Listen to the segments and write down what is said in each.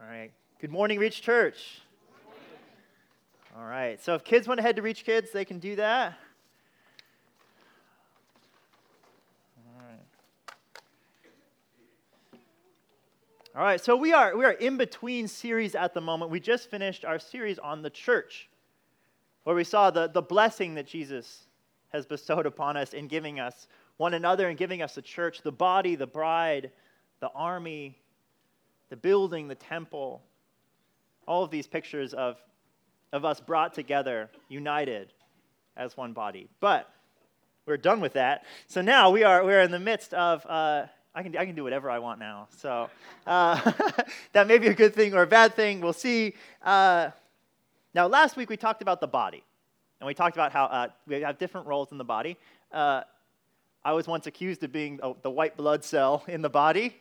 All right. Good morning, Reach Church. All right. So if kids want to head to Reach Kids, they can do that. All right. All right. So we are we are in between series at the moment. We just finished our series on the church, where we saw the, the blessing that Jesus has bestowed upon us in giving us one another and giving us the church, the body, the bride, the army, the building, the temple, all of these pictures of, of us brought together, united as one body. But we're done with that. So now we are we're in the midst of uh, I can I can do whatever I want now. So uh, that may be a good thing or a bad thing. We'll see. Uh, now last week we talked about the body, and we talked about how uh, we have different roles in the body. Uh, I was once accused of being the white blood cell in the body.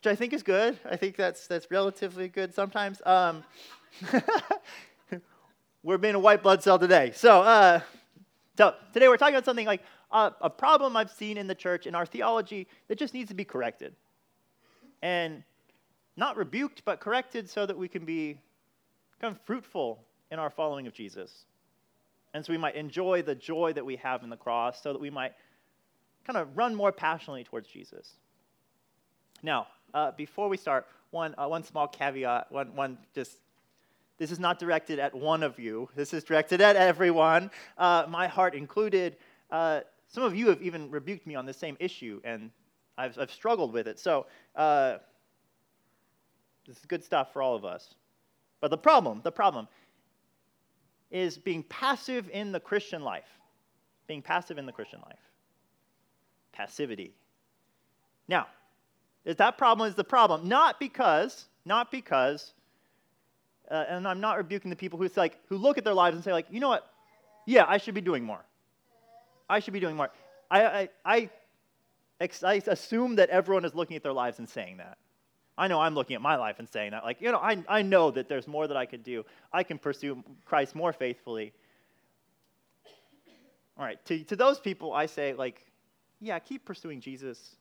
Which I think is good. I think that's, that's relatively good sometimes. Um, we're being a white blood cell today. So, uh, so today we're talking about something like uh, a problem I've seen in the church, in our theology, that just needs to be corrected. And not rebuked, but corrected so that we can be kind of fruitful in our following of Jesus. And so we might enjoy the joy that we have in the cross, so that we might kind of run more passionately towards Jesus. Now, uh, before we start, one, uh, one small caveat, one, one just, this is not directed at one of you. This is directed at everyone, uh, my heart included. Uh, some of you have even rebuked me on the same issue, and I've, I've struggled with it. So, uh, this is good stuff for all of us. But the problem, the problem is being passive in the Christian life. Being passive in the Christian life. Passivity. Now, is that problem is the problem. Not because, not because, uh, and I'm not rebuking the people who like who look at their lives and say like, you know what? Yeah, I should be doing more. I should be doing more. I, I, I, I assume that everyone is looking at their lives and saying that. I know I'm looking at my life and saying that. Like, you know, I, I know that there's more that I could do. I can pursue Christ more faithfully. All right, to, to those people, I say, like, yeah, keep pursuing Jesus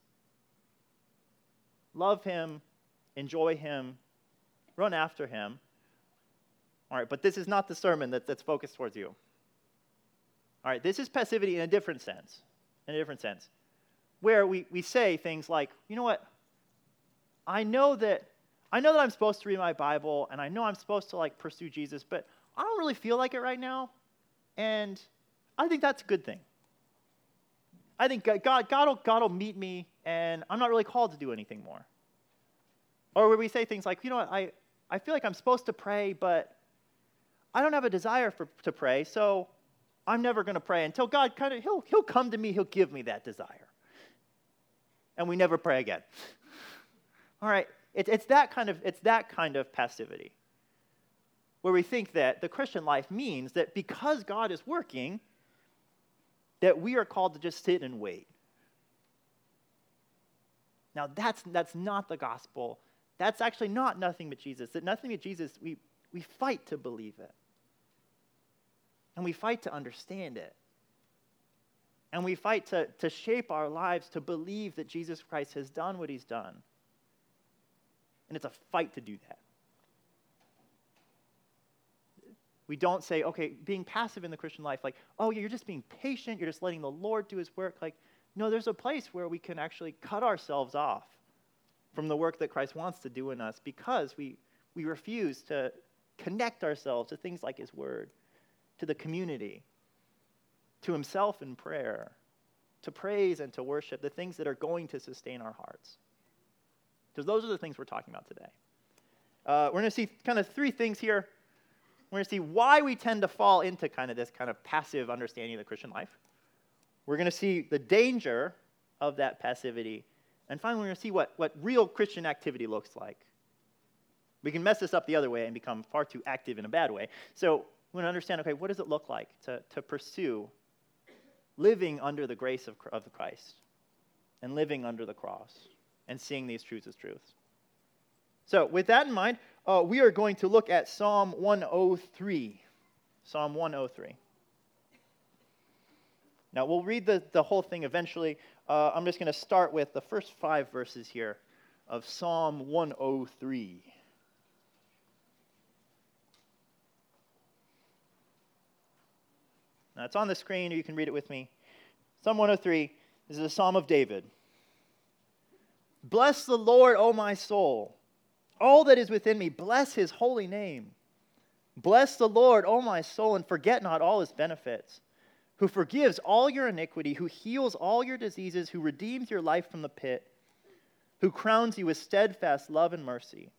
love him, enjoy him, run after him. All right, but this is not the sermon that, that's focused towards you. All right, this is passivity in a different sense. In a different sense. Where we, we say things like, you know what? I know that I know that I'm supposed to read my Bible and I know I'm supposed to like pursue Jesus, but I don't really feel like it right now. And I think that's a good thing. I think God, God, God will meet me, and I'm not really called to do anything more. Or where we say things like, you know what, I, I feel like I'm supposed to pray, but I don't have a desire for, to pray, so I'm never going to pray until God kind of, he'll, he'll come to me, he'll give me that desire. And we never pray again. All right, it, it's, that kind of, it's that kind of passivity where we think that the Christian life means that because God is working, that we are called to just sit and wait. Now, that's, that's not the gospel. That's actually not nothing but Jesus. That nothing but Jesus, we, we fight to believe it. And we fight to understand it. And we fight to, to shape our lives to believe that Jesus Christ has done what he's done. And it's a fight to do that. We don't say, okay, being passive in the Christian life, like, oh, you're just being patient, you're just letting the Lord do his work. Like, no, there's a place where we can actually cut ourselves off from the work that Christ wants to do in us because we, we refuse to connect ourselves to things like his word, to the community, to himself in prayer, to praise and to worship, the things that are going to sustain our hearts. Because those are the things we're talking about today. Uh, we're going to see kind of three things here we're going to see why we tend to fall into kind of this kind of passive understanding of the Christian life. We're going to see the danger of that passivity. And finally, we're going to see what, what real Christian activity looks like. We can mess this up the other way and become far too active in a bad way. So we want to understand okay, what does it look like to, to pursue living under the grace of, of Christ and living under the cross and seeing these truths as truths? So, with that in mind, uh, we are going to look at Psalm 103. Psalm 103. Now, we'll read the, the whole thing eventually. Uh, I'm just going to start with the first five verses here of Psalm 103. Now, it's on the screen, or you can read it with me. Psalm 103 this is a psalm of David. Bless the Lord, O my soul. All that is within me, bless his holy name. Bless the Lord, O my soul, and forget not all his benefits, who forgives all your iniquity, who heals all your diseases, who redeems your life from the pit, who crowns you with steadfast love and mercy,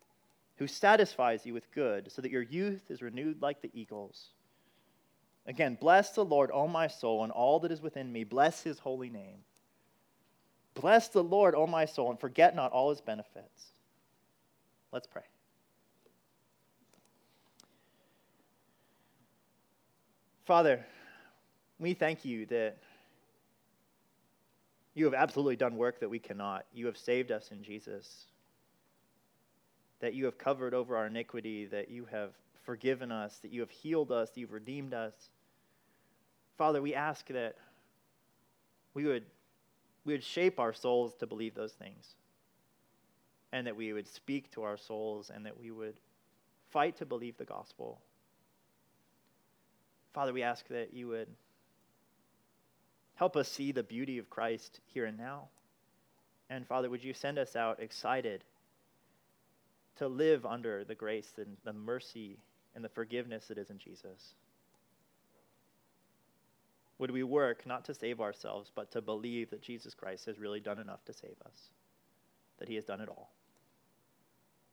who satisfies you with good, so that your youth is renewed like the eagles. Again, bless the Lord, O my soul, and all that is within me. Bless his holy name. Bless the Lord, O my soul, and forget not all his benefits. Let's pray. Father, we thank you that you have absolutely done work that we cannot. You have saved us in Jesus. That you have covered over our iniquity, that you have forgiven us, that you have healed us, that you've redeemed us. Father, we ask that we would, we would shape our souls to believe those things, and that we would speak to our souls, and that we would fight to believe the gospel. Father, we ask that you would help us see the beauty of Christ here and now. And Father, would you send us out excited to live under the grace and the mercy and the forgiveness that is in Jesus? Would we work not to save ourselves, but to believe that Jesus Christ has really done enough to save us, that he has done it all?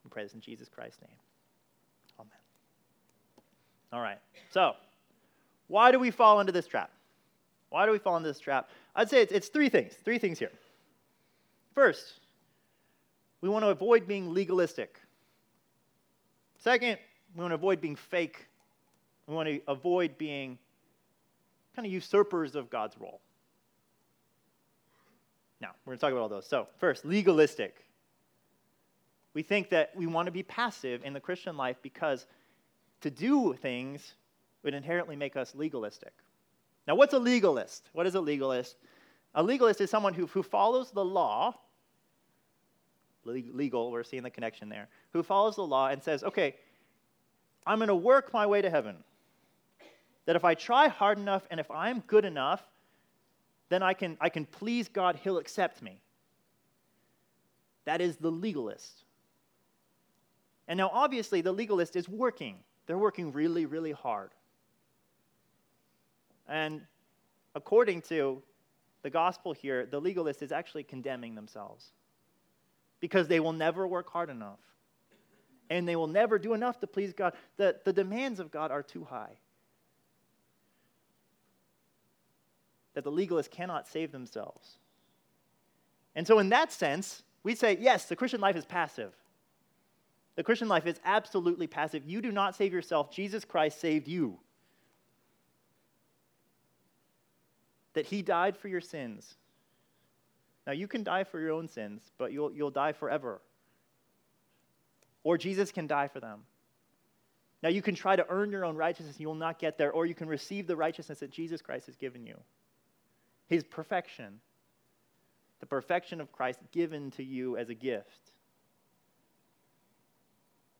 We pray this in Jesus Christ's name. Amen. All right. So, why do we fall into this trap? Why do we fall into this trap? I'd say it's, it's three things. Three things here. First, we want to avoid being legalistic. Second, we want to avoid being fake. We want to avoid being kind of usurpers of God's role. Now, we're going to talk about all those. So, first, legalistic. We think that we want to be passive in the Christian life because to do things would inherently make us legalistic. Now, what's a legalist? What is a legalist? A legalist is someone who, who follows the law, legal, we're seeing the connection there, who follows the law and says, okay, I'm going to work my way to heaven that if I try hard enough and if I'm good enough, then I can, I can please God, He'll accept me. That is the legalist. And now, obviously, the legalist is working. They're working really, really hard. And according to the gospel here, the legalist is actually condemning themselves because they will never work hard enough and they will never do enough to please God. The, the demands of God are too high. that the legalists cannot save themselves. And so, in that sense, we say, yes, the Christian life is passive. The Christian life is absolutely passive. You do not save yourself, Jesus Christ saved you. That he died for your sins. Now, you can die for your own sins, but you'll, you'll die forever. Or Jesus can die for them. Now, you can try to earn your own righteousness, and you will not get there, or you can receive the righteousness that Jesus Christ has given you his perfection, the perfection of Christ given to you as a gift.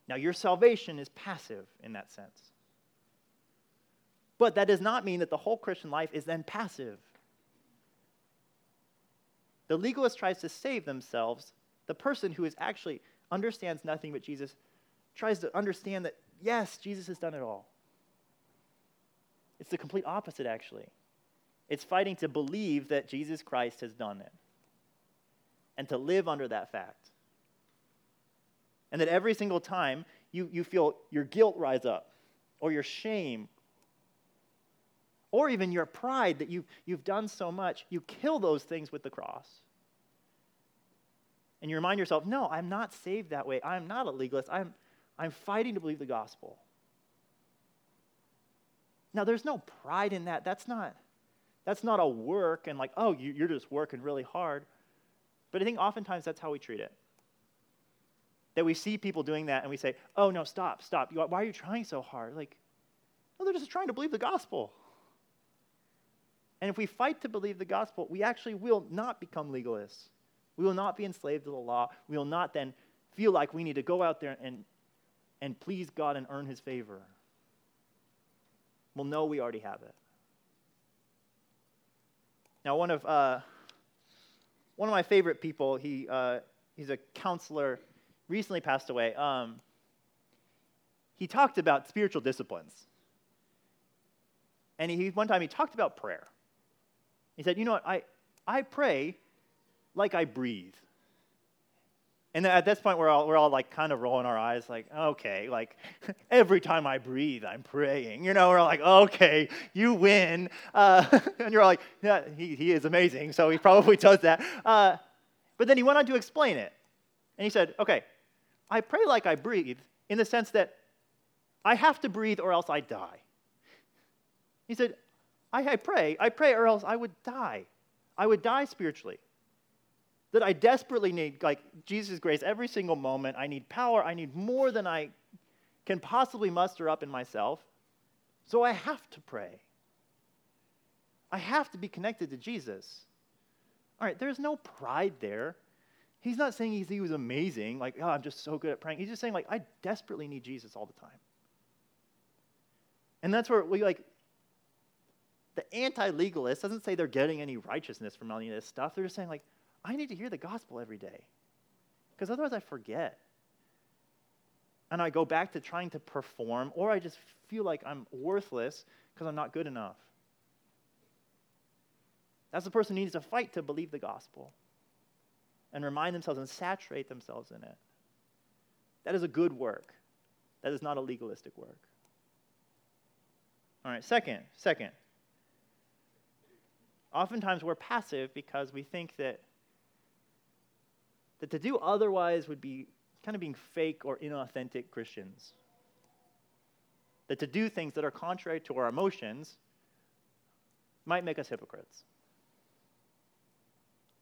Now, your salvation is passive in that sense. But that does not mean that the whole Christian life is then passive. The legalist tries to save themselves. The person who is actually understands nothing but Jesus tries to understand that, yes, Jesus has done it all. It's the complete opposite, actually. It's fighting to believe that Jesus Christ has done it and to live under that fact. And that every single time you, you feel your guilt rise up or your shame or even your pride that you've, you've done so much, you kill those things with the cross. And you remind yourself, no, I'm not saved that way. I'm not a legalist. I'm, I'm fighting to believe the gospel. Now, there's no pride in that. That's not that's not a work and like, oh, you're just working really hard. But I think oftentimes that's how we treat it. That we see people doing that and we say, oh, no, stop, stop. Why are you trying so hard? Like, well, they're just trying to believe the gospel. And if we fight to believe the gospel, we actually will not become legalists. We will not be enslaved to the law. We will not then feel like we need to go out there and, and please God and earn his favor. We'll know we already have it. Now, one of, uh, one of my favorite people, he, uh, he's a counselor, recently passed away. Um, he talked about spiritual disciplines. And he, one time he talked about prayer. He said, You know what? I, I pray like I breathe. And at this point, we're all, we're all like kind of rolling our eyes, like, okay, like every time I breathe, I'm praying. You know, we're like, okay, you win. Uh, and you're like, yeah, he, he is amazing, so he probably does that. Uh, but then he went on to explain it. And he said, okay, I pray like I breathe in the sense that I have to breathe or else I die. He said, I, I pray, I pray or else I would die. I would die spiritually. That I desperately need, like, Jesus' grace every single moment. I need power. I need more than I can possibly muster up in myself. So I have to pray. I have to be connected to Jesus. All right, there's no pride there. He's not saying he was amazing, like, oh, I'm just so good at praying. He's just saying, like, I desperately need Jesus all the time. And that's where we, like, the anti legalist doesn't say they're getting any righteousness from any of this stuff. They're just saying, like, I need to hear the gospel every day because otherwise I forget. And I go back to trying to perform, or I just feel like I'm worthless because I'm not good enough. That's the person who needs to fight to believe the gospel and remind themselves and saturate themselves in it. That is a good work. That is not a legalistic work. All right, second, second. Oftentimes we're passive because we think that that to do otherwise would be kind of being fake or inauthentic Christians. That to do things that are contrary to our emotions might make us hypocrites.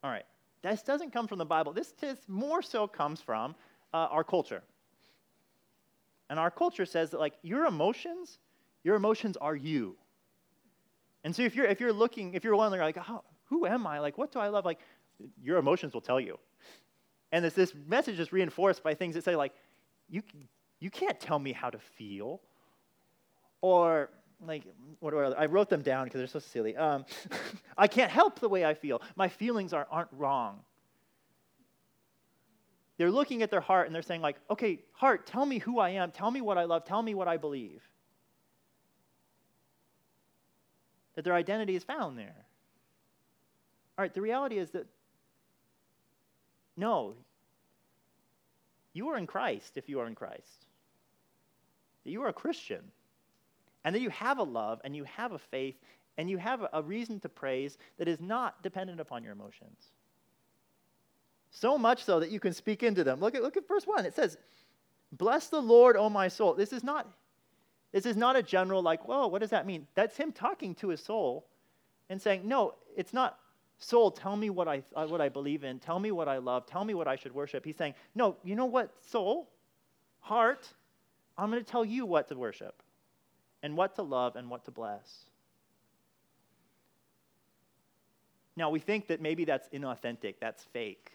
All right, this doesn't come from the Bible. This, this more so comes from uh, our culture. And our culture says that, like, your emotions, your emotions are you. And so if you're, if you're looking, if you're wondering, like, oh, who am I? Like, what do I love? Like, your emotions will tell you. And this, this message is reinforced by things that say, like, you, you can't tell me how to feel. Or, like, what I, I wrote them down because they're so silly. Um, I can't help the way I feel. My feelings are, aren't wrong. They're looking at their heart and they're saying, like, okay, heart, tell me who I am. Tell me what I love. Tell me what I believe. That their identity is found there. All right, the reality is that no. You are in Christ if you are in Christ. You are a Christian. And that you have a love and you have a faith and you have a reason to praise that is not dependent upon your emotions. So much so that you can speak into them. Look at, look at verse 1. It says, Bless the Lord, O my soul. This is not, this is not a general, like, whoa, what does that mean? That's him talking to his soul and saying, no, it's not Soul, tell me what I, uh, what I believe in. Tell me what I love. Tell me what I should worship. He's saying, No, you know what, soul, heart, I'm going to tell you what to worship and what to love and what to bless. Now, we think that maybe that's inauthentic, that's fake.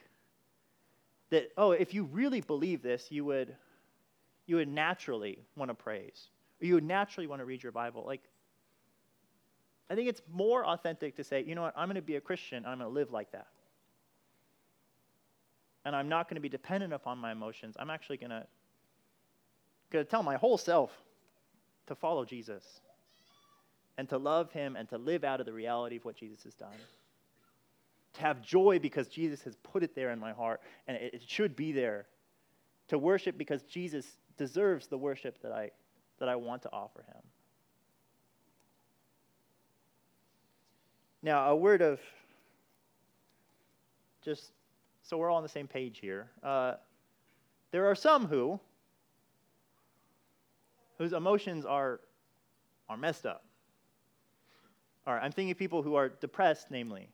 That, oh, if you really believe this, you would, you would naturally want to praise, you would naturally want to read your Bible. Like, I think it's more authentic to say, you know what, I'm going to be a Christian, I'm going to live like that. And I'm not going to be dependent upon my emotions. I'm actually going to, going to tell my whole self to follow Jesus and to love him and to live out of the reality of what Jesus has done. To have joy because Jesus has put it there in my heart and it, it should be there. To worship because Jesus deserves the worship that I, that I want to offer him. Now, a word of just so we're all on the same page here. Uh, there are some who whose emotions are are messed up. All right, I'm thinking of people who are depressed, namely.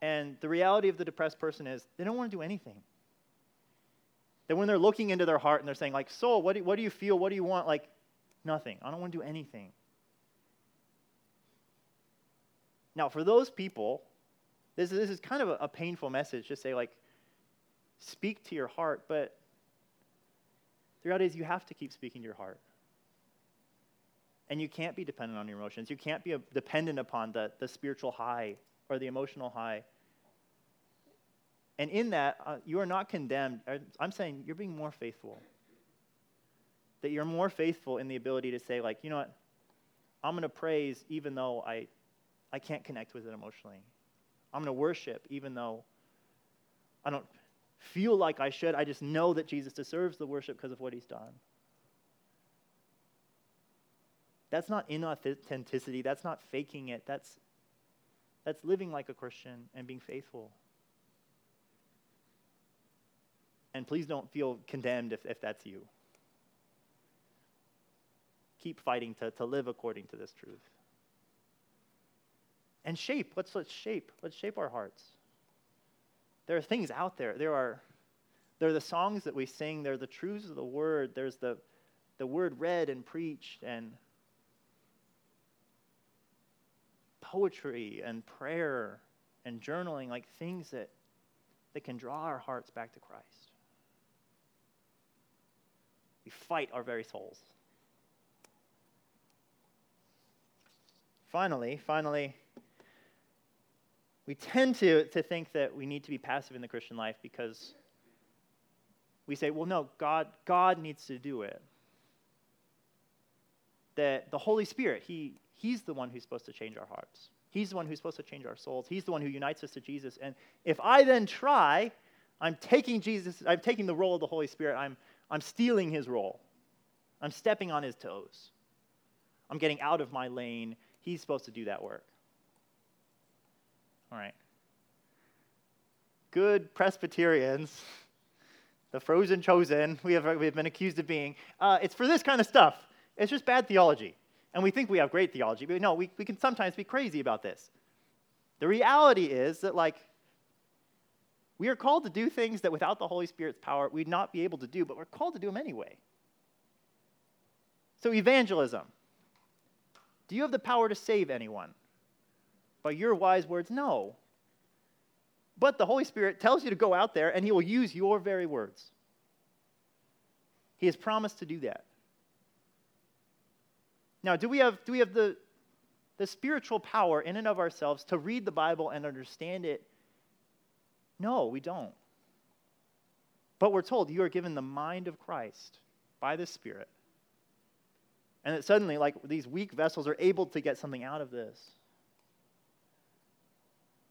And the reality of the depressed person is they don't want to do anything. That when they're looking into their heart and they're saying, like, soul, what do, what do you feel? What do you want? Like, nothing. I don't want to do anything. Now, for those people, This, this is kind of a, a painful message. to say, like, speak to your heart, but the reality is you have to keep speaking to your heart. And you can't be dependent on your emotions. You can't be a, dependent upon the, the spiritual high or the emotional high. And in that, uh, you are not condemned. I'm saying you're being more faithful. That you're more faithful in the ability to say, like, you know what? I'm going to praise even though I, I can't connect with it emotionally. I'm going to worship even though I don't feel like I should. I just know that Jesus deserves the worship because of what he's done. That's not inauthenticity. That's not faking it. That's, that's living like a Christian and being faithful. And please don't feel condemned if, if that's you. Keep fighting to, to live according to this truth. And shape. Let's, let's shape. Let's shape our hearts. There are things out there. There are, there are the songs that we sing. There are the truths of the word. There's the, the word read and preached and poetry and prayer and journaling, like things that, that can draw our hearts back to Christ. We fight our very souls. Finally, finally, we tend to, to think that we need to be passive in the Christian life because we say, well, no, God, God needs to do it. That the Holy Spirit, he, He's the one who's supposed to change our hearts. He's the one who's supposed to change our souls. He's the one who unites us to Jesus. And if I then try, I'm taking Jesus, I'm taking the role of the Holy Spirit. I'm, I'm stealing his role. I'm stepping on his toes. I'm getting out of my lane. He's supposed to do that work. All right. Good Presbyterians, the frozen chosen, we have, we have been accused of being, uh, it's for this kind of stuff. It's just bad theology. And we think we have great theology, but no, we, we can sometimes be crazy about this. The reality is that, like, we are called to do things that without the Holy Spirit's power, we'd not be able to do, but we're called to do them anyway. So, evangelism. Do you have the power to save anyone? By your wise words, no. But the Holy Spirit tells you to go out there and He will use your very words. He has promised to do that. Now, do we have, do we have the, the spiritual power in and of ourselves to read the Bible and understand it? No, we don't. But we're told you are given the mind of Christ by the Spirit. And that suddenly, like these weak vessels are able to get something out of this.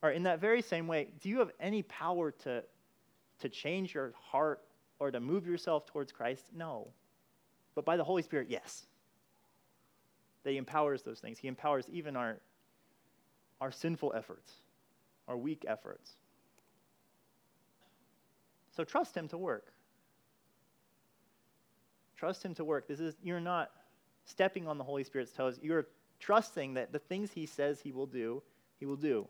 Or in that very same way, do you have any power to, to change your heart or to move yourself towards Christ? No. But by the Holy Spirit, yes that He empowers those things. He empowers even our, our sinful efforts, our weak efforts. So trust Him to work. Trust Him to work. This is, you're not stepping on the Holy Spirit's toes. You're trusting that the things He says He will do, He will do.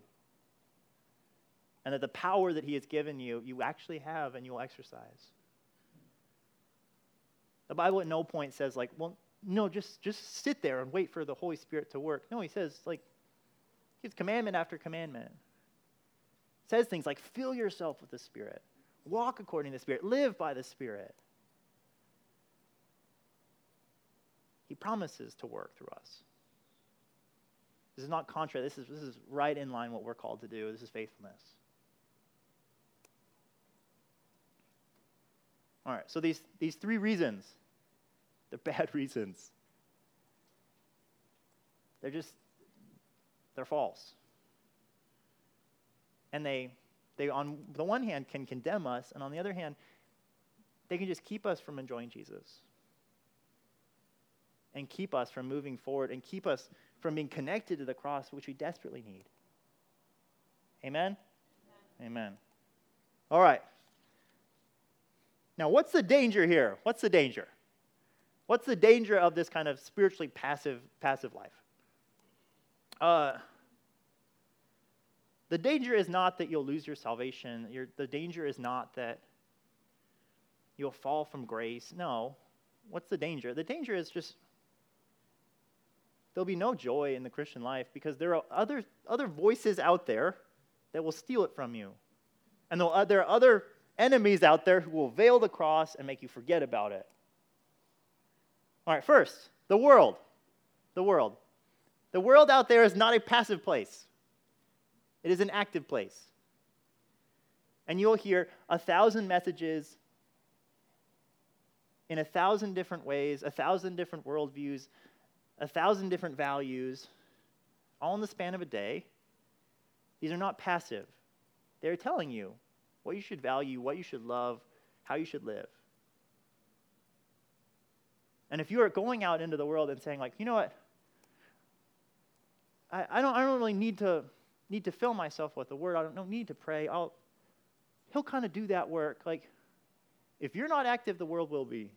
And that the power that He has given you, you actually have and you will exercise. The Bible at no point says, like, well, no, just, just sit there and wait for the Holy Spirit to work. No, he says, like, gives commandment after commandment. says things like, fill yourself with the Spirit, walk according to the Spirit, live by the Spirit. He promises to work through us. This is not contra. This is, this is right in line what we're called to do. This is faithfulness. All right, so these, these three reasons they're bad reasons. They're just, they're false. And they, they, on the one hand, can condemn us, and on the other hand, they can just keep us from enjoying Jesus and keep us from moving forward and keep us from being connected to the cross, which we desperately need. Amen? Amen. Amen. All right. Now, what's the danger here? What's the danger? What's the danger of this kind of spiritually passive, passive life? Uh, the danger is not that you'll lose your salvation. the danger is not that you'll fall from grace. No. What's the danger? The danger is just there'll be no joy in the Christian life because there are other, other voices out there that will steal it from you. And there are other enemies out there who will veil the cross and make you forget about it. All right, first, the world. The world. The world out there is not a passive place, it is an active place. And you'll hear a thousand messages in a thousand different ways, a thousand different worldviews, a thousand different values, all in the span of a day. These are not passive. They're telling you what you should value, what you should love, how you should live. And if you are going out into the world and saying, like, you know what, I, I, don't, I don't really need to, need to fill myself with the word, I don't, need to pray, I'll, he'll kind of do that work. Like, if you're not active, the world will be.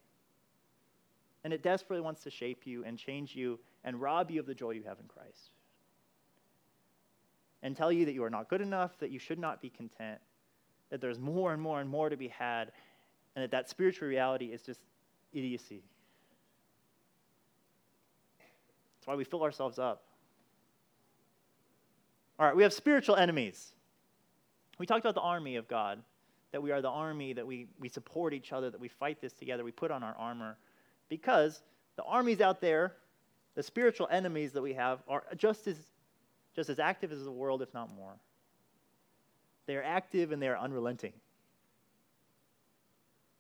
And it desperately wants to shape you and change you and rob you of the joy you have in Christ. And tell you that you are not good enough, that you should not be content, that there's more and more and more to be had, and that that spiritual reality is just idiocy. That's why we fill ourselves up. All right, we have spiritual enemies. We talked about the army of God, that we are the army, that we, we support each other, that we fight this together, we put on our armor. Because the armies out there, the spiritual enemies that we have, are just as, just as active as the world, if not more. They are active and they are unrelenting.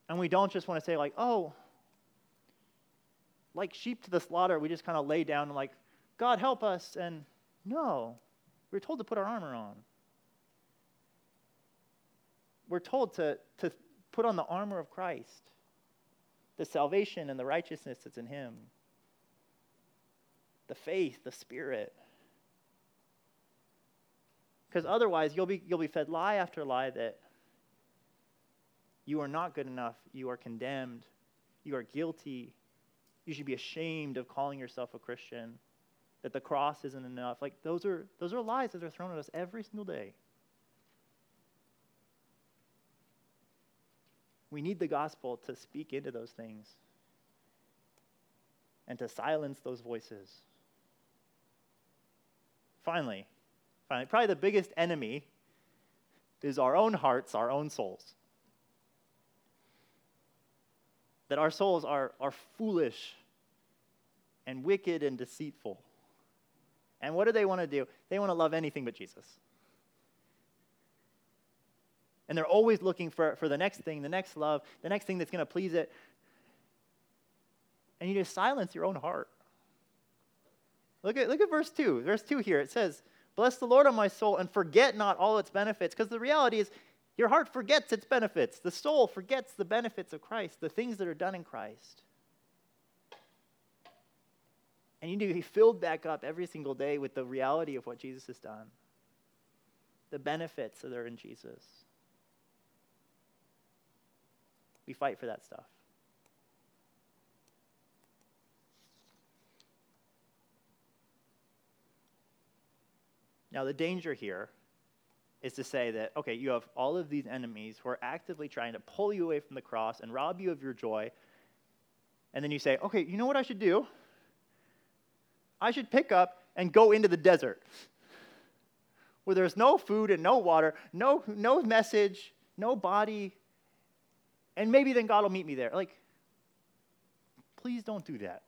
And we don't just want to say, like, oh, like sheep to the slaughter, we just kind of lay down and, like, God help us. And no, we're told to put our armor on we're told to, to put on the armor of Christ, the salvation and the righteousness that's in Him, the faith, the Spirit. Because otherwise, you'll be, you'll be fed lie after lie that you are not good enough, you are condemned, you are guilty, you should be ashamed of calling yourself a Christian, that the cross isn't enough. Like, those are, those are lies that are thrown at us every single day. We need the gospel to speak into those things and to silence those voices. Finally, finally, probably the biggest enemy is our own hearts, our own souls. That our souls are, are foolish and wicked and deceitful. And what do they want to do? They want to love anything but Jesus and they're always looking for, for the next thing, the next love, the next thing that's going to please it. And you just silence your own heart. Look at, look at verse 2. Verse 2 here, it says, Bless the Lord, on my soul, and forget not all its benefits. Because the reality is, your heart forgets its benefits. The soul forgets the benefits of Christ, the things that are done in Christ. And you need to be filled back up every single day with the reality of what Jesus has done, the benefits that are in Jesus. We fight for that stuff. Now, the danger here is to say that, okay, you have all of these enemies who are actively trying to pull you away from the cross and rob you of your joy. And then you say, okay, you know what I should do? I should pick up and go into the desert where there's no food and no water, no, no message, no body, and maybe then God will meet me there. Like, please don't do that.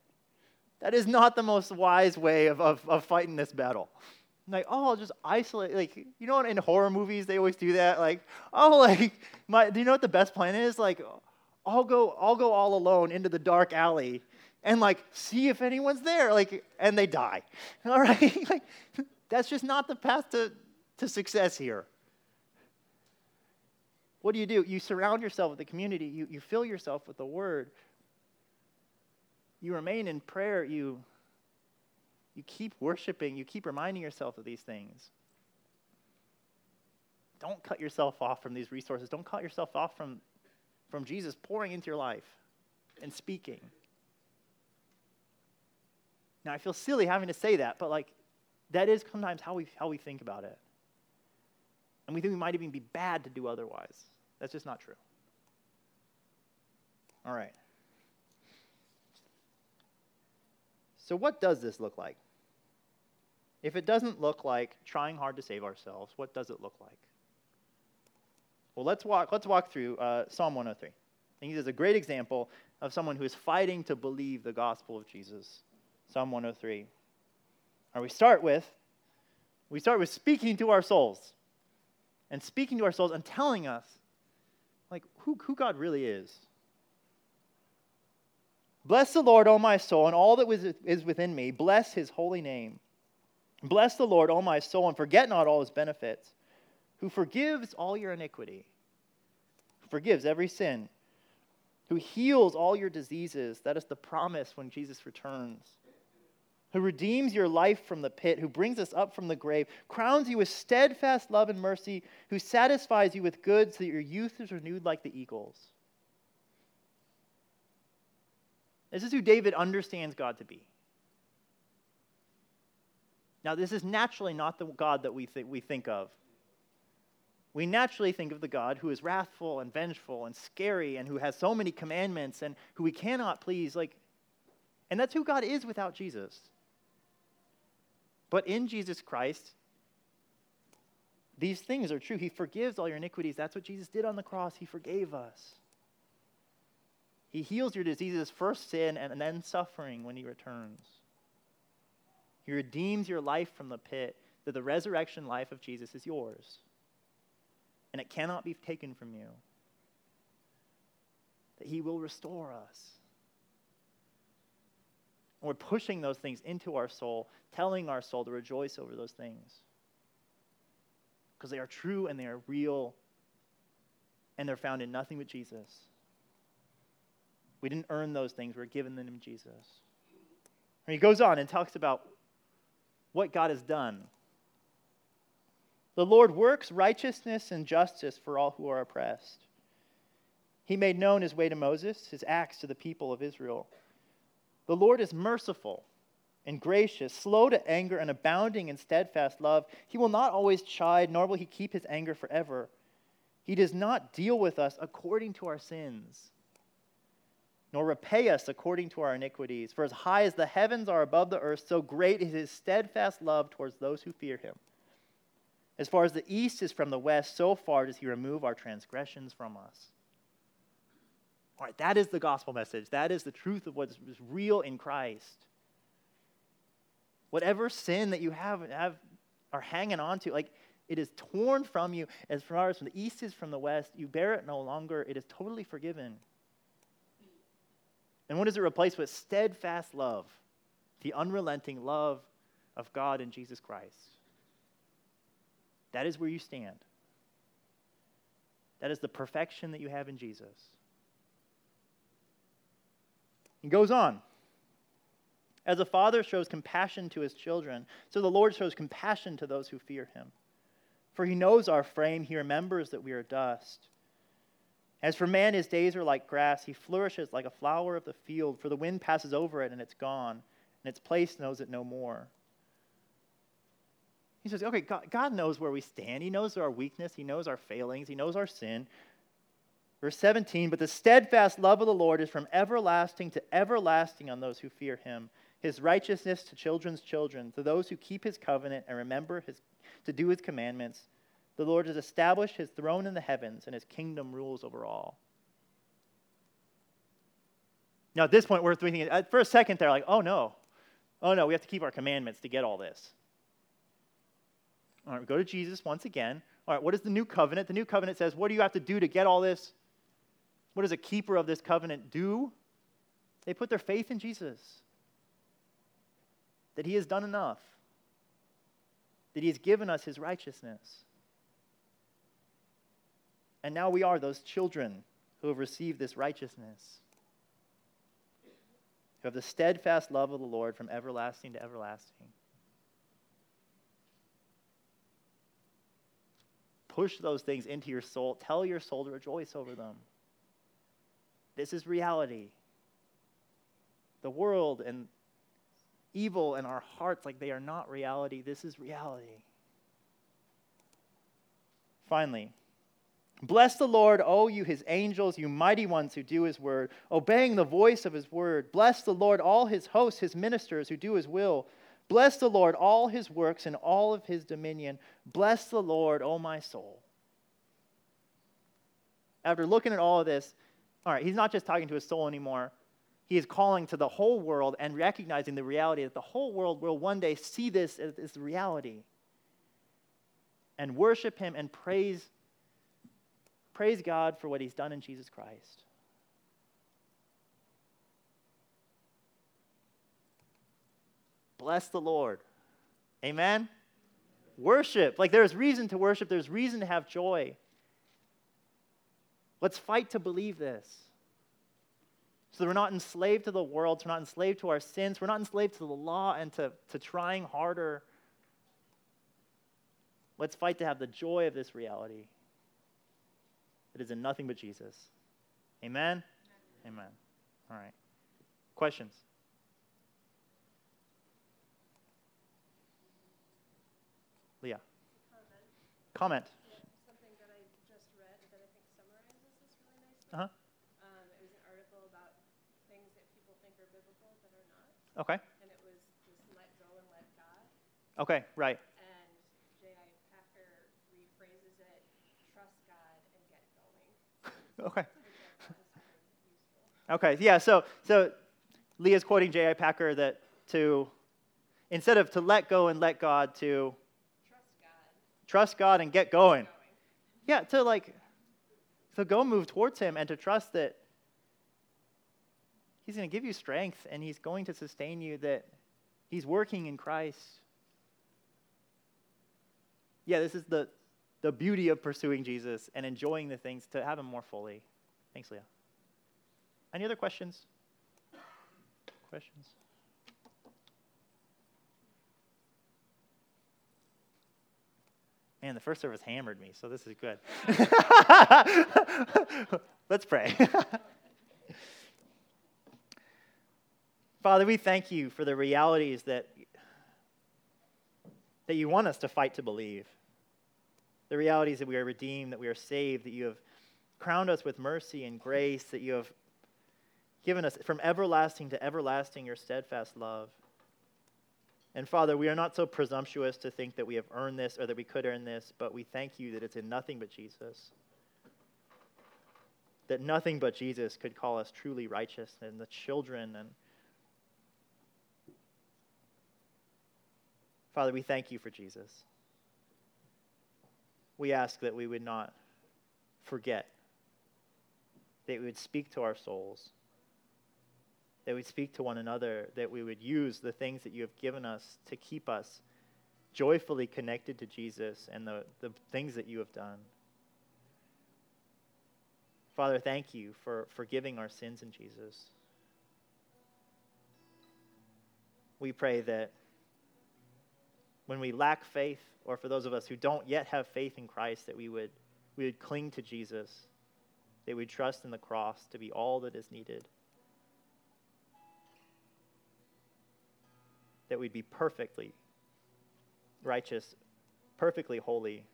That is not the most wise way of, of, of fighting this battle. Like, oh, I'll just isolate. Like, you know, what in horror movies, they always do that. Like, oh, like, my, do you know what the best plan is? Like, I'll go, I'll go all alone into the dark alley and like see if anyone's there. Like, and they die. All right, like, that's just not the path to, to success here. What do you do? You surround yourself with the community, you, you fill yourself with the word, you remain in prayer, you, you keep worshiping, you keep reminding yourself of these things. Don't cut yourself off from these resources. Don't cut yourself off from, from Jesus pouring into your life and speaking. Now, I feel silly having to say that, but like, that is sometimes how we, how we think about it. And we think we might even be bad to do otherwise. That's just not true. All right. So, what does this look like? if it doesn't look like trying hard to save ourselves, what does it look like? Well, let's walk, let's walk through uh, Psalm 103. I think this is a great example of someone who is fighting to believe the gospel of Jesus. Psalm 103. Or we start with we start with speaking to our souls. And speaking to our souls and telling us like who, who God really is. Bless the Lord, O my soul, and all that is within me. Bless his holy name. Bless the Lord, O my soul, and forget not all his benefits, who forgives all your iniquity, forgives every sin, who heals all your diseases. That is the promise when Jesus returns. Who redeems your life from the pit, who brings us up from the grave, crowns you with steadfast love and mercy, who satisfies you with good so that your youth is renewed like the eagles. This is who David understands God to be. Now, this is naturally not the God that we, th- we think of. We naturally think of the God who is wrathful and vengeful and scary and who has so many commandments and who we cannot please. Like, and that's who God is without Jesus. But in Jesus Christ, these things are true. He forgives all your iniquities. That's what Jesus did on the cross. He forgave us. He heals your diseases, first sin and then suffering when he returns. He redeems your life from the pit, that the resurrection life of Jesus is yours. And it cannot be taken from you. That he will restore us. And we're pushing those things into our soul, telling our soul to rejoice over those things. Because they are true and they are real, and they're found in nothing but Jesus. We didn't earn those things, we are given them in Jesus. And he goes on and talks about what God has done. The Lord works righteousness and justice for all who are oppressed. He made known his way to Moses, his acts to the people of Israel. The Lord is merciful and gracious, slow to anger, and abounding in steadfast love. He will not always chide, nor will he keep his anger forever. He does not deal with us according to our sins, nor repay us according to our iniquities. For as high as the heavens are above the earth, so great is his steadfast love towards those who fear him. As far as the east is from the west, so far does he remove our transgressions from us. All right, that is the gospel message. That is the truth of what is real in Christ. Whatever sin that you have, have are hanging on to, like it is torn from you as far as from the east is from the west. You bear it no longer. It is totally forgiven. And what is it replaced with? Steadfast love, the unrelenting love of God and Jesus Christ. That is where you stand. That is the perfection that you have in Jesus. He goes on. As a father shows compassion to his children, so the Lord shows compassion to those who fear him. For he knows our frame, he remembers that we are dust. As for man, his days are like grass. He flourishes like a flower of the field, for the wind passes over it and it's gone, and its place knows it no more. He says, okay, God, knows where we stand. He knows our weakness. He knows our failings. He knows our sin. Verse 17, but the steadfast love of the Lord is from everlasting to everlasting on those who fear him, his righteousness to children's children, to those who keep his covenant and remember his, to do his commandments. The Lord has established his throne in the heavens, and his kingdom rules over all. Now, at this point, we're thinking, uh, for a second, they're like, oh no, oh no, we have to keep our commandments to get all this. All right, we go to Jesus once again. All right, what is the new covenant? The new covenant says, what do you have to do to get all this? What does a keeper of this covenant do? They put their faith in Jesus. That he has done enough. That he has given us his righteousness. And now we are those children who have received this righteousness, who have the steadfast love of the Lord from everlasting to everlasting. Push those things into your soul. Tell your soul to rejoice over them. This is reality. The world and evil in our hearts, like they are not reality. This is reality. Finally, bless the Lord, O you his angels, you mighty ones who do his word, obeying the voice of his word. Bless the Lord, all his hosts, his ministers who do his will. Bless the Lord, all his works and all of his dominion. Bless the Lord, O my soul. After looking at all of this, all right, he's not just talking to his soul anymore. He is calling to the whole world and recognizing the reality that the whole world will one day see this as, as reality and worship him and praise, praise God for what he's done in Jesus Christ. Bless the Lord. Amen? Worship. Like there's reason to worship, there's reason to have joy. Let's fight to believe this. So that we're not enslaved to the world, so we're not enslaved to our sins, we're not enslaved to the law and to, to trying harder. Let's fight to have the joy of this reality. It is in nothing but Jesus. Amen? Amen. Amen. All right. Questions? Leah. Comment. Comment. Uh-huh. Um, it was an article about things that people think are biblical that are not. Okay. And it was just let go and let God. Okay, right. And J.I. Packer rephrases it, trust God and get going. okay. Okay, yeah, so so Leah's quoting J.I. Packer that to instead of to let go and let God to trust God. Trust God and get going. going. Yeah, to like to go move towards Him and to trust that He's going to give you strength and He's going to sustain you, that He's working in Christ. Yeah, this is the, the beauty of pursuing Jesus and enjoying the things to have Him more fully. Thanks, Leah. Any other questions? Questions? Man, the first service hammered me, so this is good. Let's pray. Father, we thank you for the realities that, that you want us to fight to believe. The realities that we are redeemed, that we are saved, that you have crowned us with mercy and grace, that you have given us from everlasting to everlasting your steadfast love. And Father, we are not so presumptuous to think that we have earned this or that we could earn this, but we thank you that it's in nothing but Jesus. That nothing but Jesus could call us truly righteous and the children and Father, we thank you for Jesus. We ask that we would not forget, that we would speak to our souls that we speak to one another, that we would use the things that you have given us to keep us joyfully connected to Jesus and the, the things that you have done. Father, thank you for forgiving our sins in Jesus. We pray that when we lack faith, or for those of us who don't yet have faith in Christ, that we would, we would cling to Jesus, that we trust in the cross to be all that is needed. that we'd be perfectly righteous, perfectly holy,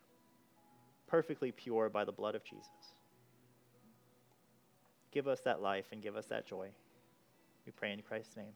perfectly pure by the blood of Jesus. Give us that life and give us that joy. We pray in Christ's name.